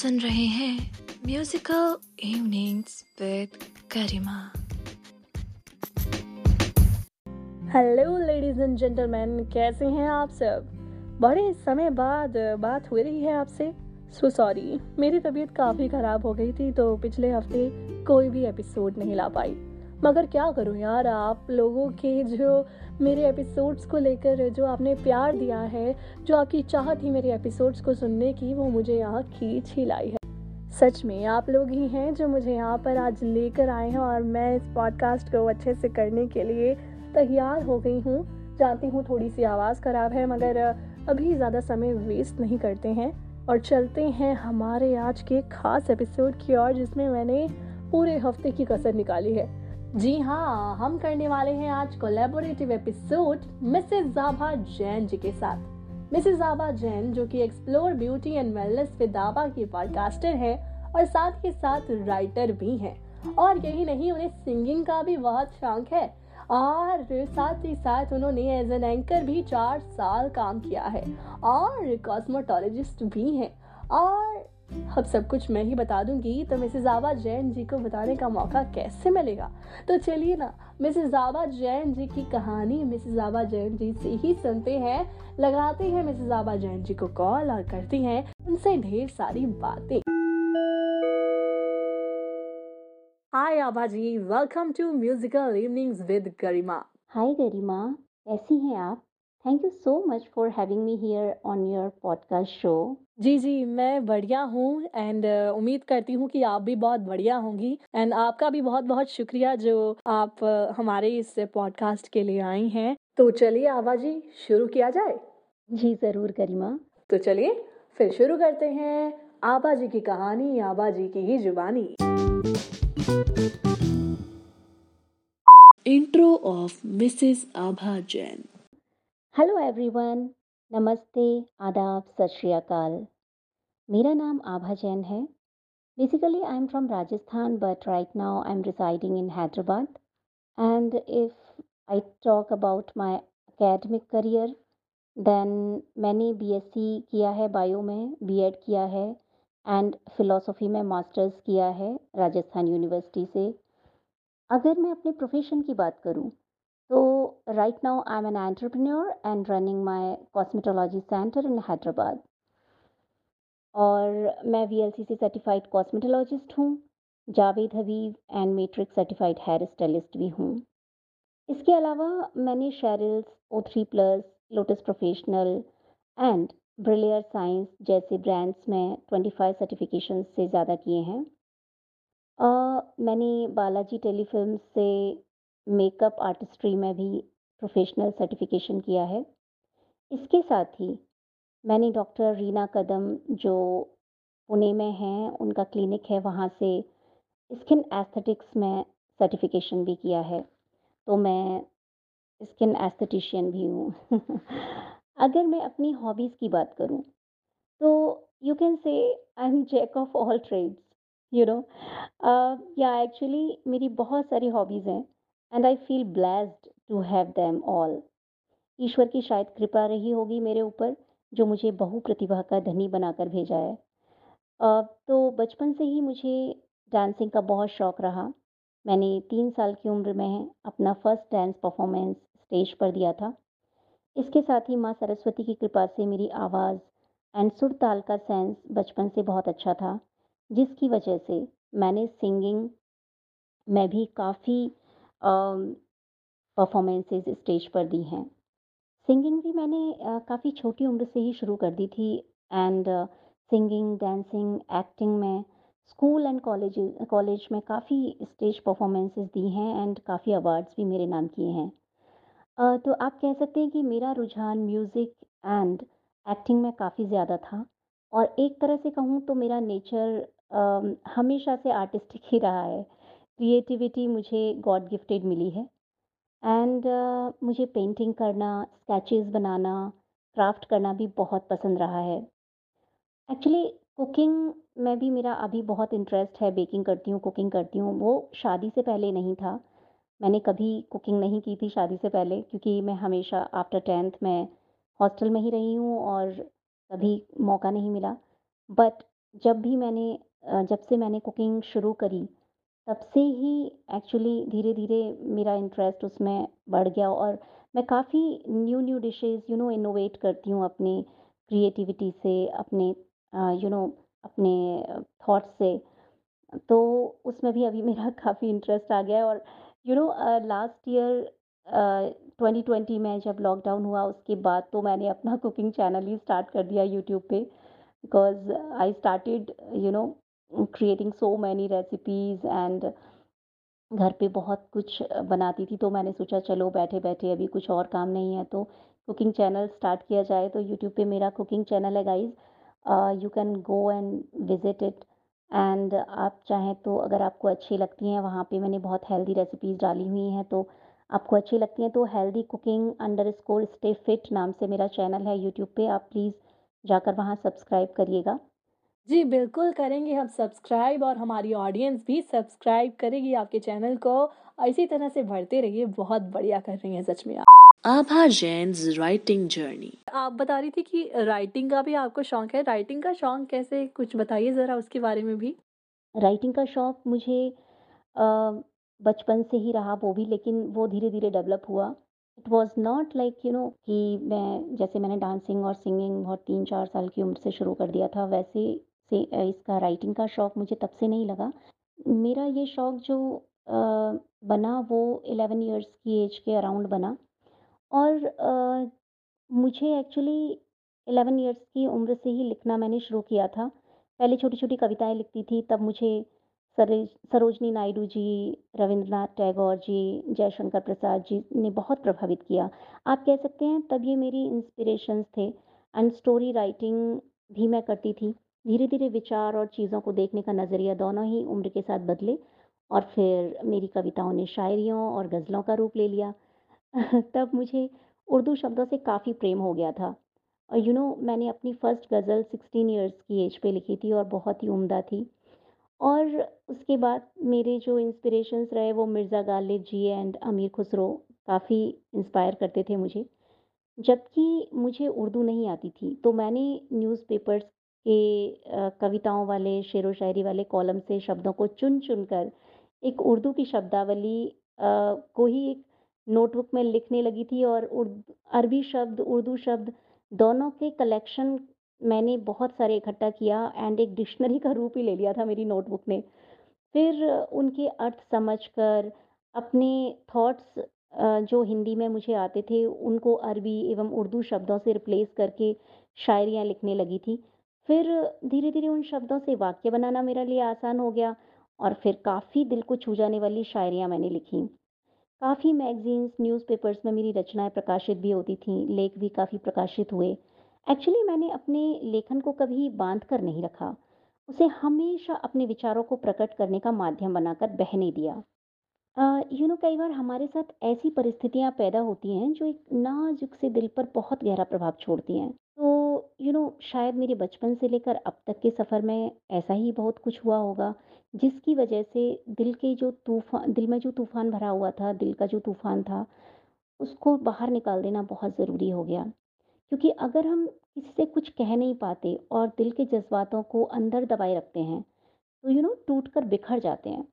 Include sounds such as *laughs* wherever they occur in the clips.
सुन रहे हैं musical evenings with Garima. Hello ladies and gentleman कैसे हैं आप सब? बड़े समय बाद बात हो रही है आपसे। सो सॉरी मेरी तबीयत काफ़ी ख़राब हो गई थी तो पिछले हफ़्ते कोई भी एपिसोड नहीं ला पाई। मगर क्या करूँ यार, आप लोगों के जो मेरे एपिसोड्स को लेकर जो आपने प्यार दिया है, जो आपकी चाह थी मेरे एपिसोड्स को सुनने की, वो मुझे यहाँ खींच ही लाई है। सच में, आप लोग ही हैं जो मुझे यहाँ पर आज लेकर आए हैं और मैं इस पॉडकास्ट को अच्छे से करने के लिए तैयार हो गई हूँ। जानती हूँ थोड़ी सी आवाज़ ख़राब है, मगर अभी ज़्यादा समय वेस्ट नहीं करते हैं। और चलते हैं हमारे आज के खास एपिसोड की ओर, जिसमें मैंने पूरे हफ़्ते की कसर निकाली है। जी हाँ हम करने वाले हैं आज collaborative episode Mrs Jabha Jain ji के साथ। मिसेस जाभा जैन जो कि explore beauty and wellness with दाबा की पॉडकास्टर है और साथ ही साथ राइटर भी हैं। और यही नहीं, उन्हें सिंगिंग का भी बहुत शौक है। और साथ ही साथ उन्होंने एज एन एंकर भी चार साल काम किया है। और कॉस्मेटोलॉजिस्ट भी हैं। और अब सब कुछ मैं ही बता दूँगी तो मिसेज आबा जैन जी को बताने का मौका कैसे मिलेगा? तो चलिए ना मिसेज आबा जैन जी की कहानी मिसेज आबा जैन जी से ही सुनते हैं। लगाते हैं मिसेज आबा जैन जी को कॉल और करती हैं उनसे ढेर सारी बातें। Hi Abha ji welcome to musical evenings with Garima. Hi Garima, कैसी हैं आप? Thank you so much for having me here on your podcast show जी जी मैं बढ़िया हूँ एंड uh, उम्मीद करती हूँ कि आप भी बहुत बढ़िया होंगी एंड आपका भी बहुत बहुत शुक्रिया जो आप uh, हमारे इस पॉडकास्ट के लिए आई हैं। तो चलिए आवा जी शुरू किया जाए। जी ज़रूर करीमा। तो चलिए फिर शुरू करते हैं आबा जी की कहानी आबा जी की ही जुबानी। Intro of Mrs Abha Jain hello everyone नमस्ते, आदाब, सत श्रीकाल मेरा नाम आभा जैन है। Basically I am from Rajasthan but right now I am residing in Hyderabad and if I talk about my academic career then मैंने बीएससी किया है बायो में बीएड किया है एंड फिलोसफी में मास्टर्स किया है राजस्थान यूनिवर्सिटी से। अगर मैं अपने प्रोफेशन की बात करूँ Right now I'm an entrepreneur and running my cosmetology center in Hyderabad. और मैं V L C C certified cosmetologist हूँ, Javed Habib and Matrix certified hair stylist भी हूँ इसके अलावा मैंने Cheryl's O three plus Lotus Professional and Brillare Science जैसे brands में ट्वेंटी फाइव सर्टिफिकेशन से ज़्यादा किए हैं मैंने बालाजी टेलीफिल्म से मेकअप आर्टिस्ट्री में भी प्रोफेशनल सर्टिफिकेशन किया है। इसके साथ ही मैंने डॉक्टर रीना कदम, जो पुणे में हैं, उनका क्लिनिक है, वहाँ से स्किन एस्थेटिक्स में सर्टिफिकेशन भी किया है। तो मैं स्किन एस्थेटिशियन भी हूँ। *laughs* अगर मैं अपनी हॉबीज़ की बात करूँ तो you can say I am jack of all trades you know या एक्चुअली मेरी बहुत सारी हॉबीज़ हैं। And I feel blessed to have them all ईश्वर की शायद कृपा रही होगी मेरे ऊपर, जो मुझे बहु प्रतिभा का धनी बनाकर भेजा है। तो बचपन से ही मुझे डांसिंग का बहुत शौक़ रहा। मैंने तीन साल की उम्र में अपना फ़र्स्ट डांस परफॉर्मेंस स्टेज पर दिया था। इसके साथ ही माँ सरस्वती की कृपा से मेरी आवाज़ एंड सुर ताल का सेंस बचपन से बहुत अच्छा था, जिसकी वजह से मैंने सिंगिंग में भी काफ़ी परफॉर्मेंसेस स्टेज पर दी हैं। सिंगिंग भी मैंने काफ़ी छोटी उम्र से ही शुरू कर दी थी एंड सिंगिंग डांसिंग एक्टिंग में स्कूल एंड कॉलेज कॉलेज में काफ़ी स्टेज परफॉर्मेंसेस दी हैं एंड काफ़ी अवार्ड्स भी मेरे नाम किए हैं। uh, तो आप कह सकते हैं कि मेरा रुझान म्यूज़िक एंड एक्टिंग में काफ़ी ज़्यादा था और एक तरह से कहूँ तो मेरा नेचर uh, हमेशा से आर्टिस्टिक ही रहा है। क्रिएटिविटी मुझे गॉड गिफ्टेड मिली है। एंड uh, मुझे पेंटिंग करना स्केचेस बनाना क्राफ्ट करना भी बहुत पसंद रहा है। एक्चुअली कुकिंग में भी मेरा अभी बहुत इंटरेस्ट है बेकिंग करती हूँ कुकिंग करती हूँ। वो शादी से पहले नहीं था। मैंने कभी कुकिंग नहीं की थी शादी से पहले क्योंकि मैं हमेशा आफ्टर टेंथ में हॉस्टल में ही रही हूँ और कभी मौका नहीं मिला। बट जब भी मैंने जब से मैंने कुकिंग शुरू करी तब से ही एक्चुअली धीरे-धीरे मेरा इंटरेस्ट उसमें बढ़ गया और मैं काफ़ी new new dishes you know innovate करती हूँ अपनी क्रिएटिविटी से, अपने यू नो अपने थॉट्स से। तो उसमें भी अभी मेरा *laughs* काफ़ी इंटरेस्ट आ गया है और you know last year uh, 2020 में जब लॉकडाउन हुआ उसके बाद तो मैंने अपना कुकिंग चैनल ही स्टार्ट कर दिया यूट्यूब पे because I started you know creating so many recipes and घर पे बहुत कुछ बनाती थी तो मैंने सोचा, चलो, बैठे-बैठे अभी कुछ और काम नहीं है। तो कुकिंग चैनल स्टार्ट किया जाए तो यूट्यूब पे मेरा कुकिंग चैनल है guys you can go and visit it and आप चाहें तो अगर आपको अच्छी लगती हैं, वहाँ पे मैंने बहुत हेल्दी रेसिपीज़ डाली हुई हैं तो आपको अच्छी लगती हैं तो healthy cooking underscore stay fit नाम से मेरा चैनल है यूट्यूब पे। आप प्लीज़ जाकर वहाँ सब्सक्राइब करिएगा। जी, बिल्कुल करेंगे हम सब्सक्राइब और हमारी ऑडियंस भी सब्सक्राइब करेगी आपके चैनल को और इसी तरह से बढ़ते रहिए, बहुत बढ़िया कर रही हैं सच में आप। Abha Jain's writing journey. आप बता रही थी कि राइटिंग का भी आपको शौक है, राइटिंग का शौक कैसे कुछ बताइए ज़रा उसके बारे में भी? राइटिंग का शौक मुझे बचपन से ही रहा वो भी लेकिन वो धीरे-धीरे डेवलप हुआ। It was not like you know कि मैं जैसे मैंने डांसिंग और सिंगिंग बहुत 3-4 साल की उम्र से शुरू कर दिया था वैसे से इसका राइटिंग का शौक मुझे तब से नहीं लगा। मेरा ये शौक जो बना वो 11 इयर्स की एज के अराउंड बना और मुझे एक्चुअली 11 इयर्स की उम्र से ही लिखना मैंने शुरू किया था। पहले छोटी-छोटी कविताएँ लिखती थी, तब मुझे सरेज सरोजिनी नायडू जी, रविंद्रनाथ टैगोर जी, जयशंकर प्रसाद जी ने बहुत प्रभावित किया। आप कह सकते हैं तब ये मेरी इंस्पिरेशंस थे एंड स्टोरी राइटिंग भी मैं करती थी। धीरे-धीरे विचार और चीज़ों को देखने का नज़रिया दोनों ही उम्र के साथ बदले और फिर मेरी कविताओं ने शायरियों और गज़लों का रूप ले लिया। *laughs* तब मुझे उर्दू शब्दों से काफ़ी प्रेम हो गया था। और यू नो मैंने अपनी फ़र्स्ट गज़ल 16 इयर्स की एज पे लिखी थी और बहुत ही उम्दा थी। और उसके बाद मेरे जो इंस्पिरेशंस रहे वो मिर्ज़ा गालिब जी एंड अमीर खुसरो काफ़ी इंस्पायर करते थे मुझे। जबकि मुझे उर्दू नहीं आती थी तो मैंने न्यूज़पेपर्स के कविताओं वाले शेर व शायरी वाले कॉलम से शब्दों को चुन-चुन कर एक उर्दू की शब्दावली को ही एक नोटबुक में लिखने लगी थी और अरबी शब्द, उर्दू शब्द दोनों के कलेक्शन मैंने बहुत सारे इकट्ठा किया एंड एक डिक्शनरी का रूप ही ले लिया था मेरी नोटबुक ने। फिर उनके अर्थ समझकर अपने थॉट्स जो हिंदी में मुझे आते थे उनको अरबी एवं उर्दू शब्दों से रिप्लेस करके शायरियाँ लिखने लगी थी। फिर धीरे-धीरे उन शब्दों से वाक्य बनाना मेरे लिए आसान हो गया और फिर काफ़ी दिल को छू जाने वाली शायरियाँ मैंने लिखीं। काफ़ी मैगज़ीन्स, न्यूज़पेपर्स में मेरी रचनाएँ प्रकाशित भी होती थीं, लेख भी काफ़ी प्रकाशित हुए। एक्चुअली मैंने अपने लेखन को कभी बाँध कर नहीं रखा, उसे हमेशा अपने विचारों को प्रकट करने का माध्यम बनाकर बहने दिया। यू नो कई बार हमारे साथ ऐसी परिस्थितियाँ पैदा होती हैं जो एक नाजुक से दिल पर बहुत गहरा प्रभाव छोड़ती हैं। तो यू नो शायद मेरे बचपन से लेकर अब तक के सफ़र में ऐसा ही बहुत कुछ हुआ होगा, जिसकी वजह से दिल के जो तूफ़ान दिल में जो तूफ़ान भरा हुआ था, दिल का जो तूफ़ान था, उसको बाहर निकाल देना बहुत ज़रूरी हो गया। क्योंकि अगर हम किसी से कुछ कह नहीं पाते और दिल के जज़्बातों को अंदर दबाए रखते हैं, तो यू नो टूट कर बिखर जाते हैं।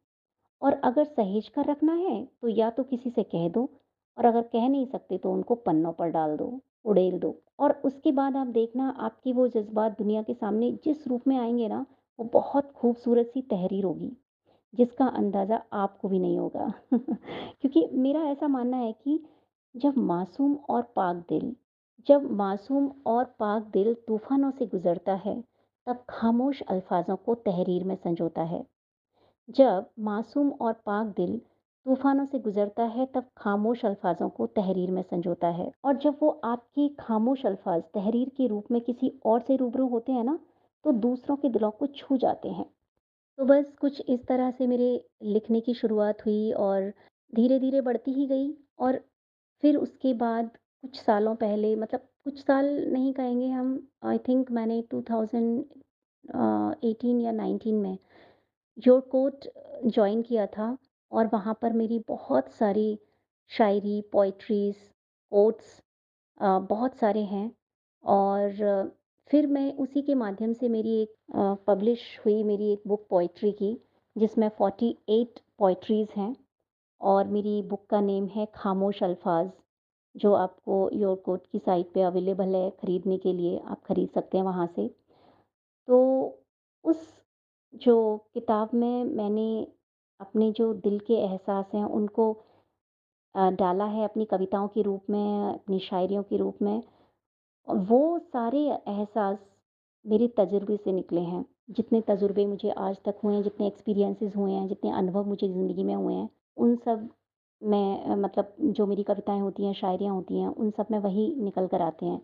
और अगर सहेज कर रखना है तो या तो किसी से कह दो और अगर कह नहीं सकते तो उनको पन्नों पर डाल दो उड़ेल दो। और उसके बाद आप देखना, आपकी वो जज्बात दुनिया के सामने जिस रूप में आएँगे ना, वो बहुत खूबसूरत सी तहरीर होगी, जिसका अंदाज़ा आपको भी नहीं होगा। *laughs* क्योंकि मेरा ऐसा मानना है कि जब मासूम और पाक दिल, जब मासूम और पाक दिल तूफानों से गुजरता है, तब खामोश अल्फाजों को तहरीर में संजोता है। जब मासूम और पाक दिल तूफानों से गुजरता है, तब खामोश अल्फाजों को तहरीर में संजोता है। और जब वो आपके खामोश अल्फाज तहरीर के रूप में किसी और से रूबरू होते हैं ना तो दूसरों के दिलों को छू जाते हैं। तो बस कुछ इस तरह से मेरे लिखने की शुरुआत हुई और धीरे धीरे बढ़ती ही गई और फिर उसके बाद कुछ सालों पहले मतलब कुछ साल नहीं कहेंगे हम आई थिंक मैंने 2018 या 19 में योर कोट जॉइन किया था। और वहाँ पर मेरी बहुत सारी शायरी पोइट्रीज़ कोट्स बहुत सारे हैं। और फिर मैं उसी के माध्यम से मेरी एक पब्लिश हुई मेरी एक बुक पोइट्री की, जिसमें 48 पोइट्रीज़ हैं। और मेरी बुक का नेम है खामोश अल्फाज, जो आपको योर कोट की साइट पे अवेलेबल है ख़रीदने के लिए, आप ख़रीद सकते हैं वहाँ से। तो उस जो किताब में मैंने अपने जो दिल के एहसास हैं, उनको डाला है अपनी कविताओं के रूप में, अपनी शायरियों के रूप में, वो सारे एहसास मेरे तजुर्बे से निकले हैं। जितने तजुर्बे मुझे आज तक हुए हैं, जितने एक्सपीरियंसेस हुए हैं, जितने अनुभव मुझे ज़िंदगी में हुए हैं, उन सब में मतलब जो मेरी कविताएँ होती हैं, शायरियाँ होती हैं, उन सब में वही निकल कर आते हैं।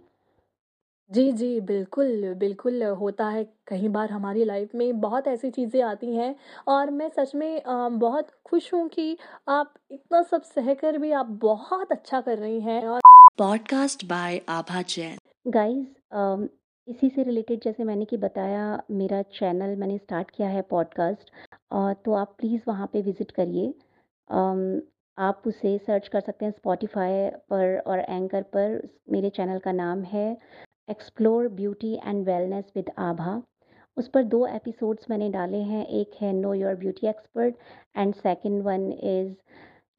जी, जी, बिल्कुल, बिल्कुल होता है। कई बार हमारी लाइफ में बहुत ऐसी चीज़ें आती हैं और मैं सच में अ, बहुत खुश हूँ कि आप इतना सब सहकर भी आप बहुत अच्छा कर रही हैं और podcast by Abha Jain. Guys इसी से रिलेटेड जैसे मैंने कि बताया मेरा चैनल मैंने स्टार्ट किया है पॉडकास्ट और तो आप प्लीज़ वहाँ पे विज़िट करिए। अम, आप उसे सर्च कर सकते हैं स्पॉटिफाई पर और एंकर पर। मेरे चैनल का नाम है explore beauty and wellness with Abha उस पर दो एपिसोड्स मैंने डाले हैं। एक है know your beauty expert and second one is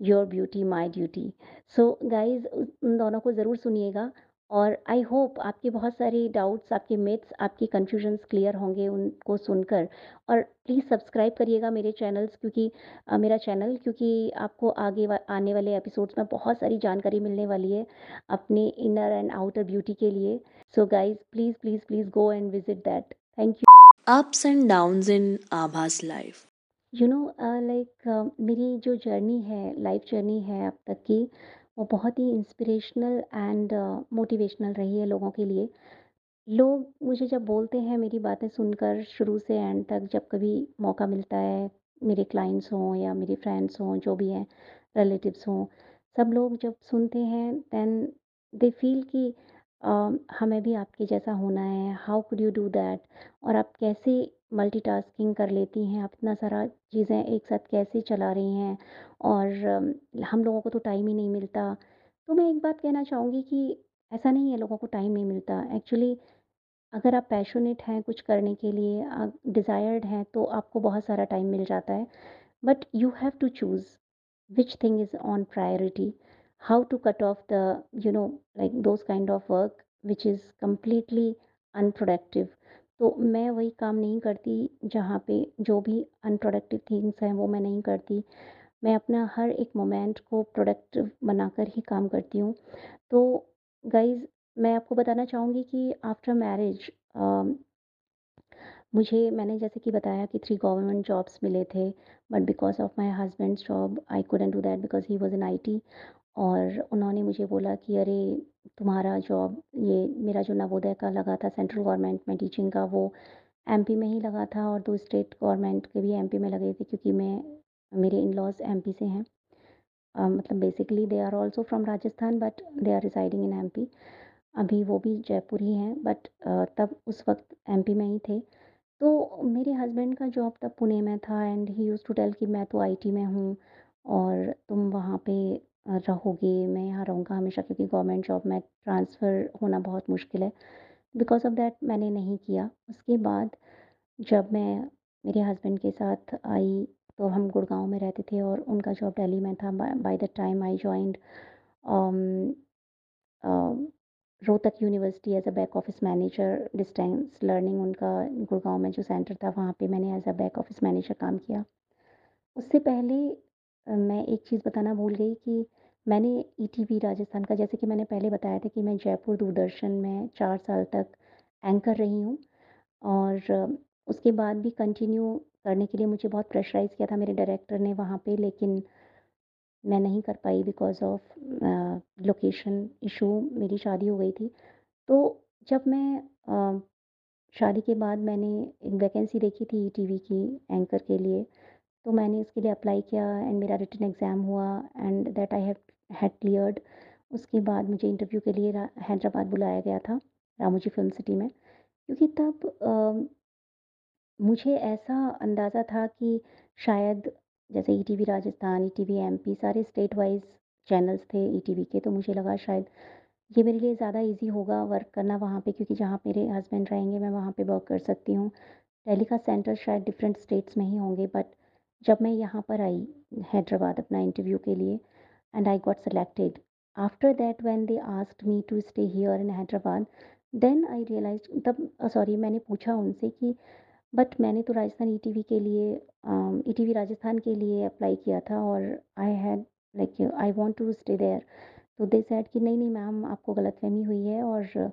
your beauty my duty so guys उन दोनों को ज़रूर सुनिएगा। और आई होप आपके बहुत सारे डाउट्स आपके मिथ्स आपकी कन्फ्यूजन्स क्लियर होंगे उनको सुनकर। और प्लीज़ सब्सक्राइब करिएगा मेरे चैनल्स क्योंकि अ, मेरा चैनल क्योंकि आपको आगे वा, आने वाले एपिसोड्स में बहुत सारी जानकारी मिलने वाली है अपने इनर एंड आउटर ब्यूटी के लिए। So guys please please please go and visit that thank you ups and downs in Abha's life you know like मेरी जो जर्नी है लाइफ जर्नी है अब तक की वो बहुत ही इंस्पिरेशनल एंड मोटिवेशनल रही है लोगों के लिए। लोग मुझे जब बोलते हैं मेरी बातें सुनकर शुरू से एंड तक जब कभी मौका मिलता है मेरे क्लाइंट्स हों या मेरे फ्रेंड्स हों जो भी हैं रिलेटिव्स हों सब लोग जब सुनते हैं देन दे फील कि अ, हमें भी आपके जैसा होना है how could you do that और आप कैसे मल्टीटास्किंग कर लेती हैं आप इतना सारा चीज़ें एक साथ कैसे चला रही हैं और हम लोगों को तो टाइम ही नहीं मिलता। तो मैं एक बात कहना चाहूँगी कि ऐसा नहीं है लोगों को टाइम नहीं मिलता। एक्चुअली अगर आप पैशनेट हैं कुछ करने के लिए, आप डिज़ायर्ड हैं तो आपको बहुत सारा टाइम मिल जाता है। But you have to choose which thing is on priority how to cut off the you know like those kind of work which is completely unproductive तो मैं वही काम नहीं करती जहाँ पे जो भी अनप्रोडक्टिव थिंग्स हैं वो मैं नहीं करती। मैं अपना हर एक मोमेंट को प्रोडक्टिव बनाकर ही काम करती हूँ। तो गाइज़ मैं आपको बताना चाहूँगी कि आफ्टर मैरिज मुझे, मैंने जैसे कि बताया कि थ्री गवर्नमेंट जॉब्स मिले थे but because of my husband's job I couldn't do that because he was in IT और उन्होंने मुझे बोला कि अरे तुम्हारा जॉब ये मेरा जो नवोदय का लगा था सेंट्रल गवर्नमेंट में टीचिंग का वो एमपी में ही लगा था और दो स्टेट गवर्नमेंट के भी एमपी में लगे थे क्योंकि मैं मेरे इन लॉज एमपी से हैं। अ, मतलब basically they are also from Rajasthan but they are residing in MP अभी वो भी जयपुर ही हैं बट तब उस वक्त एमपी में ही थे। तो मेरे हस्बैंड का जॉब तब पुणे में था and he used to tell कि मैं तो आईटी में हूँ और तुम वहाँ पे रहोगे, मैं यहाँ रहूँगा हमेशा क्योंकि गवर्नमेंट जॉब में ट्रांसफ़र होना बहुत मुश्किल है। बिकॉज़ ऑफ़ दैट मैंने नहीं किया। उसके बाद जब मैं मेरे हस्बैंड के साथ आई तो हम गुड़गांव में रहते थे और उनका जॉब दिल्ली में था। By the time I joined Rohtak university as a back office manager distance learning उनका गुड़गांव में जो सेंटर था, वहाँ पे मैंने as a back office manager काम किया। उससे पहले मैं एक चीज़ बताना भूल गई कि मैंने ईटीवी राजस्थान का जैसे कि मैंने पहले बताया था कि मैं जयपुर दूरदर्शन में चार साल तक एंकर रही हूँ और उसके बाद भी कंटिन्यू करने के लिए मुझे बहुत प्रेशराइज़ किया था मेरे डायरेक्टर ने वहाँ पे लेकिन मैं नहीं कर पाई बिकॉज़ ऑफ़ लोकेशन इशू मेरी शादी हो गई थी। तो जब मैं अ, शादी के बाद मैंने एक वैकेंसी देखी थी टीवी की एंकर के लिए तो मैंने इसके लिए अप्लाई किया एंड मेरा रिटन एग्ज़ाम हुआ and that I have had cleared उसके बाद मुझे इंटरव्यू के लिए हैदराबाद बुलाया गया था रामोजी फ़िल्म सिटी में क्योंकि तब अ, मुझे ऐसा अंदाज़ा था कि शायद जैसे E ETV Rajasthan E ETV MP सारे स्टेट वाइज चैनल्स थे ई ईटीवी के तो मुझे लगा शायद ये मेरे लिए ज़्यादा ईज़ी होगा वर्क करना वहाँ पे क्योंकि जहाँ मेरे हस्बैंड रहेंगे मैं वहाँ पे वर्क कर सकती हूँ। का सेंटर शायद डिफरेंट स्टेट्स में ही होंगे बट जब मैं यहाँ पर आई हैदराबाद अपना इंटरव्यू के लिए and I got selected after that when they asked me to stay here in Hyderabad then I realised तब सॉरी मैंने पूछा उनसे कि बट मैंने तो राजस्थान ईटीवी के लिए ईटीवी राजस्थान के लिए अप्लाई किया था और I had like I want to stay there तो दे सेड कि, नहीं नहीं मैम आपको गलतफहमी हुई है और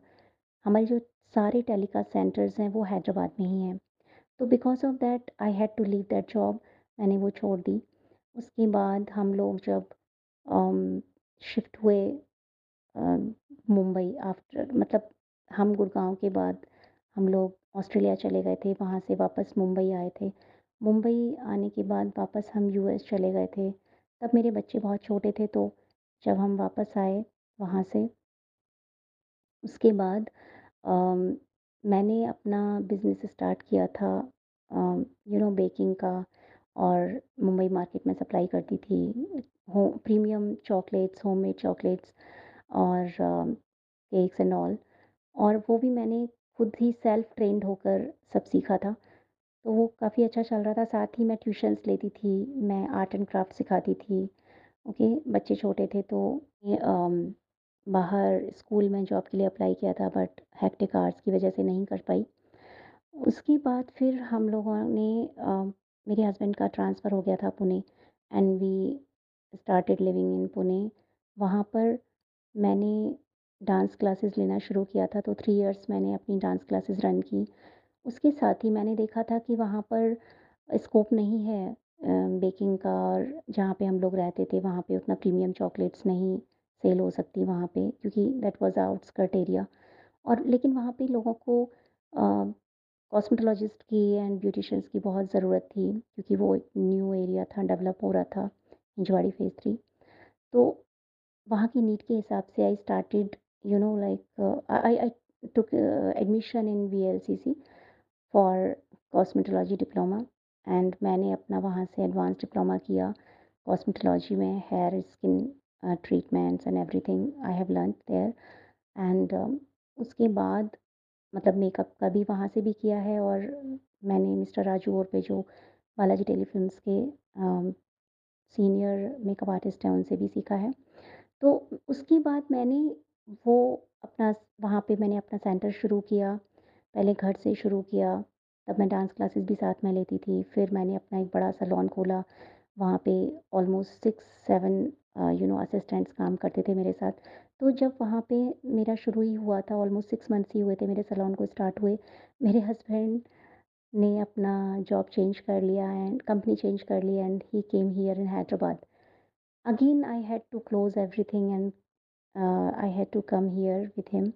हमारे जो सारे टेलीकास्ट सेंटर्स हैं वो हैदराबाद में ही हैं. तो because of that I had to leave that job मैंने वो छोड़ दी। उसके बाद हम लोग जब शिफ्ट हुए मुंबई आफ्टर मतलब हम गुड़गांव के बाद हम लोग ऑस्ट्रेलिया चले गए थे वहाँ से वापस मुंबई आए थे। मुंबई आने के बाद वापस हम यूएस चले गए थे। तब मेरे बच्चे बहुत छोटे थे तो जब हम वापस आए वहाँ से उसके बाद अम, मैंने अपना बिज़नेस स्टार्ट किया था यू नो बेकिंग का। और मुंबई मार्केट में सप्लाई करती थी, हो, प्रीमियम चॉकलेट्स, होममेड चॉकलेट्स और केक्स एंड ऑल। और वो भी मैंने खुद ही सेल्फ ट्रेंड होकर सब सीखा था। तो वो काफ़ी अच्छा चल रहा था। साथ ही मैं ट्यूशन्स लेती थी, मैं आर्ट एंड क्राफ्ट सिखाती थी। ओके, बच्चे छोटे थे तो बाहर स्कूल में जॉब के लिए अप्लाई किया था, बट हेक्टिक आवर्स की वजह से नहीं कर पाई। उसके बाद फिर हम लोगों ने मेरे हस्बैंड का ट्रांसफ़र हो गया था Pune and we started living in Pune. वहाँ पर मैंने डांस क्लासेस लेना शुरू किया था तो थ्री इयर्स मैंने अपनी डांस क्लासेस रन की। उसके साथ ही मैंने देखा था कि वहाँ पर स्कोप नहीं है बेकिंग का और जहाँ पे हम लोग रहते थे वहाँ पे उतना प्रीमियम चॉकलेट्स नहीं सेल हो सकती वहाँ पे, क्योंकि दैट वाज आउटस्कर्ट एरिया और लेकिन वहाँ पे लोगों को कॉस्मेटोलॉजिस्ट की एंड ब्यूटिशंस की बहुत ज़रूरत थी, क्योंकि वो एक न्यू एरिया था डेवलप हो रहा था हिंजवाड़ी फ़ेज़ थ्री तो वहाँ की नीड के हिसाब से I started you know like I I took admission in VLCC for cosmetology diploma and मैंने अपना वहाँ से एडवांस डिप्लोमा किया कॉस्मेटोलॉजी में hair skin treatments and everything I have learn there and उसके बाद मतलब मेकअप का भी वहाँ से भी किया है और मैंने मिस्टर राजू और पे जो बालाजी टेलीफिल्म्स के सीनियर मेकअप आर्टिस्ट हैं, उनसे भी सीखा है। तो उसके बाद मैंने वो अपना वहाँ पे मैंने अपना सेंटर शुरू किया। पहले घर से शुरू किया, तब मैं डांस क्लासेस भी साथ में लेती थी। फिर मैंने अपना एक बड़ा सलोन खोला। वहाँ पे almost six seven you know assistants काम करते थे मेरे साथ। तो जब वहाँ पे मेरा शुरू ही हुआ था ऑलमोस्ट सिक्स मंथ्स ही हुए थे मेरे सलोन को स्टार्ट हुए, मेरे हस्बैंड ने अपना जॉब चेंज कर लिया एंड कंपनी चेंज कर ली and he came here in Hyderabad again I had to close everything and I had to come here with him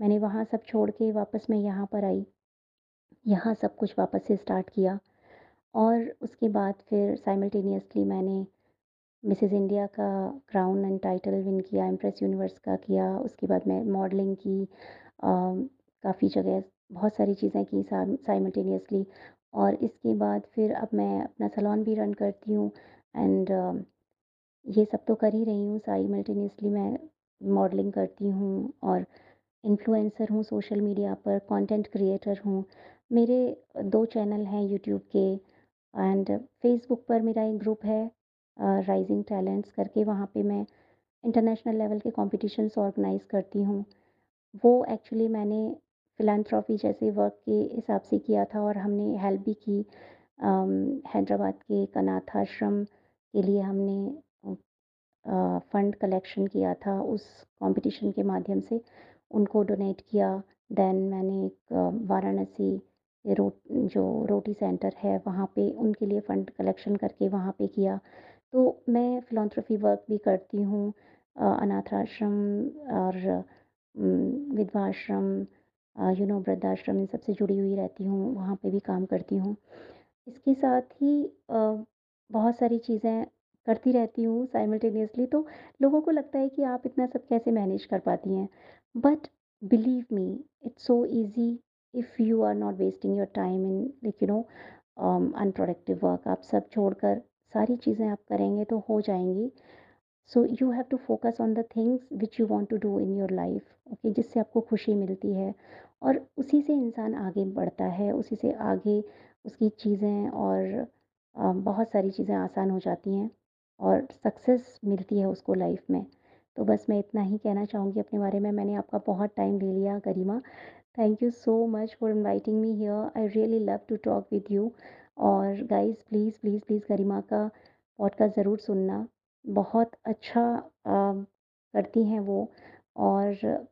मैंने वहाँ सब छोड़ के वापस मैं यहाँ पर आई। यहाँ सब कुछ वापस से स्टार्ट किया। और उसके बाद फिर साइमल्टेनियसली मैंने मिसेस इंडिया का क्राउन एंड टाइटल विन किया इम्प्रेस यूनिवर्स का किया, उसके बाद मैं मॉडलिंग की काफ़ी जगह, बहुत सारी चीज़ें की साइमल्टेनियसली और इसके बाद फिर अब मैं अपना सलोन भी रन करती हूँ एंड ये सब तो कर ही रही हूँ साइमल्टेनियसली मैं मॉडलिंग करती हूँ और इन्फ्लुएंसर हूँ सोशल मीडिया पर कंटेंट क्रिएटर हूँ। मेरे दो चैनल हैं यूट्यूब के एंड फेसबुक पर मेरा एक ग्रुप है। राइजिंग टैलेंट्स करके वहाँ पे मैं इंटरनेशनल लेवल के कॉम्पिटिशन्स ऑर्गेनाइज करती हूँ। वो एक्चुअली मैंने फिलानथ्रॉफी जैसे वर्क के हिसाब से किया था और हमने हेल्प भी की हैदराबाद के एक आश्रम के लिए हमने फ़ंड कलेक्शन किया था उस कंपटीशन के माध्यम से। उनको डोनेट किया देन मैंने एक वाराणसी रो जो रोटी सेंटर है वहाँ पे उनके लिए फ़ंड कलेक्शन करके वहाँ पे किया। तो मैं फ़िलांथ्रॉफी वर्क भी करती हूँ अनाथ आश्रम और विधवा आश्रम यू नो वृद्धाश्रम इन सबसे जुड़ी हुई रहती हूँ, वहाँ पे भी काम करती हूँ। इसके साथ ही बहुत सारी चीज़ें करती रहती हूँ साइमल्टेनियसली तो लोगों को लगता है कि आप इतना सब कैसे मैनेज कर पाती हैं। But believe me it's so easy if you are not wasting your time in like you know unproductive work आप सब छोड़कर सारी चीज़ें आप करेंगे तो हो जाएँगी। So you have to focus on the things which you want to do in your life okay जिससे आपको खुशी मिलती है। और उसी से इंसान आगे बढ़ता है, उसी से आगे उसकी चीज़ें और बहुत सारी चीज़ें आसान हो जाती हैं और सक्सेस मिलती है उसको लाइफ में। तो बस मैं इतना ही कहना चाहूँगी अपने बारे में। मैंने आपका बहुत टाइम ले लिया, Garima. Thank you so much for inviting me here I really love to talk with you और guys please please please Garima का पॉडकास्ट ज़रूर सुनना। बहुत अच्छा करती हैं वो। और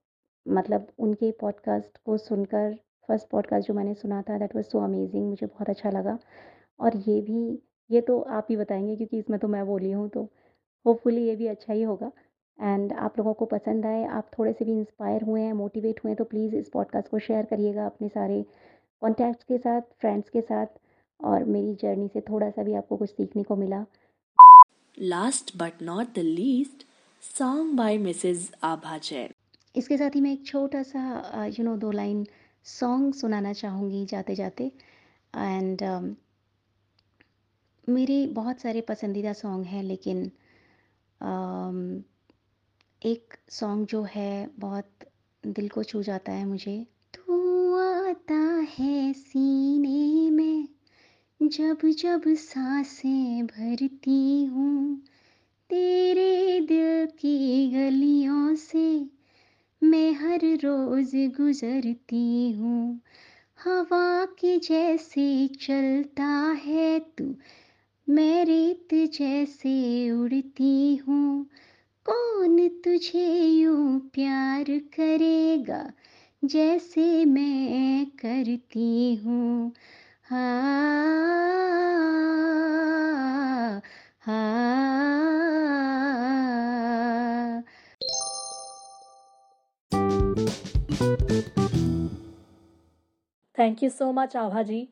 मतलब उनके पॉडकास्ट को सुनकर फ़र्स्ट पॉडकास्ट जो मैंने सुना था दैट वाज सो अमेजिंग मुझे बहुत अच्छा लगा। और ये भी, ये तो आप ही बताएँगे, क्योंकि इसमें तो मैं बोली हूँ तो होपफुली ये भी अच्छा ही होगा। एंड आप लोगों को पसंद आए, आप थोड़े से भी इंस्पायर हुए हैं मोटिवेट हुए हैं तो प्लीज़ इस पॉडकास्ट को शेयर करिएगा अपने सारे कॉन्टैक्ट्स के साथ फ्रेंड्स के साथ। और मेरी जर्नी से थोड़ा सा भी आपको कुछ सीखने को मिला। Last but not the least song by Mrs Abha Jain इसके साथ ही मैं एक छोटा सा यू नो दो लाइन सॉन्ग सुनाना चाहूँगी जाते जाते। एंड um, मेरे बहुत सारे पसंदीदा सॉन्ग हैं लेकिन um, एक सॉन्ग जो है बहुत दिल को छू जाता है मुझे। तू आता है सीने में जब जब साँसें भरती हूँ, तेरे दिल की गलियों से मैं हर रोज गुजरती हूँ। हवा के जैसे चलता है तू, मैं रेत जैसे उड़ती हूँ। कौन तुझे यूँ प्यार करेगा जैसे मैं करती हूँ? हाँ thank you so much Abha ji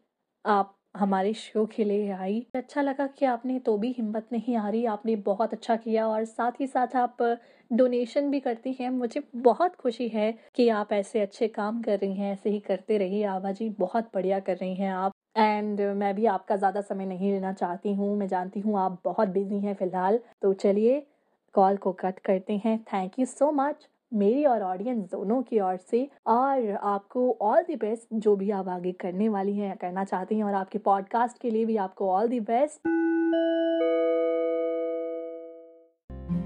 आप हमारे शो के लिए आई। अच्छा लगा कि आपने तो भी हिम्मत नहीं आ रही आपने बहुत अच्छा किया और साथ ही साथ आप डोनेशन भी करती हैं। मुझे बहुत खुशी है कि आप ऐसे अच्छे काम कर रही हैं, ऐसे ही करते रहिए। आभा जी बहुत बढ़िया कर रही हैं आप। एंड मैं भी आपका ज़्यादा समय नहीं लेना चाहती हूँ। मैं जानती हूँ आप बहुत बिज़ी हैं फ़िलहाल। तो चलिए कॉल को कट करते हैं। थैंक यू सो मच मेरी और ऑडियंस दोनों की ओर से और आपको ऑल दी बेस्ट जो भी आप आगे करने वाली हैं करना चाहती हैं और आपके पॉडकास्ट के लिए भी आपको ऑल दी बेस्ट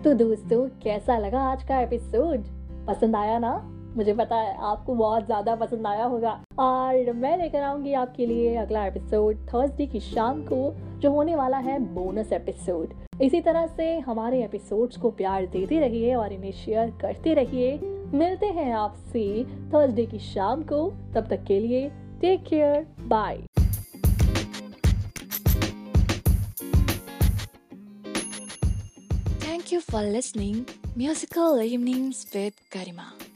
तो दोस्तों, कैसा लगा आज का एपिसोड पसंद आया ना? मुझे पता है आपको बहुत ज़्यादा पसंद आया होगा। और मैं लेकर आऊँगी आपके लिए अगला एपिसोड थर्सडे की शाम को, जो होने वाला है बोनस एपिसोड इसी तरह से हमारे एपिसोड्स को प्यार देते रहिए और इन्हें शेयर करते रहिए। मिलते हैं आपसे थर्सडे की शाम को। तब तक के लिए take care bye Thank you for listening. Musical Evenings with Garima.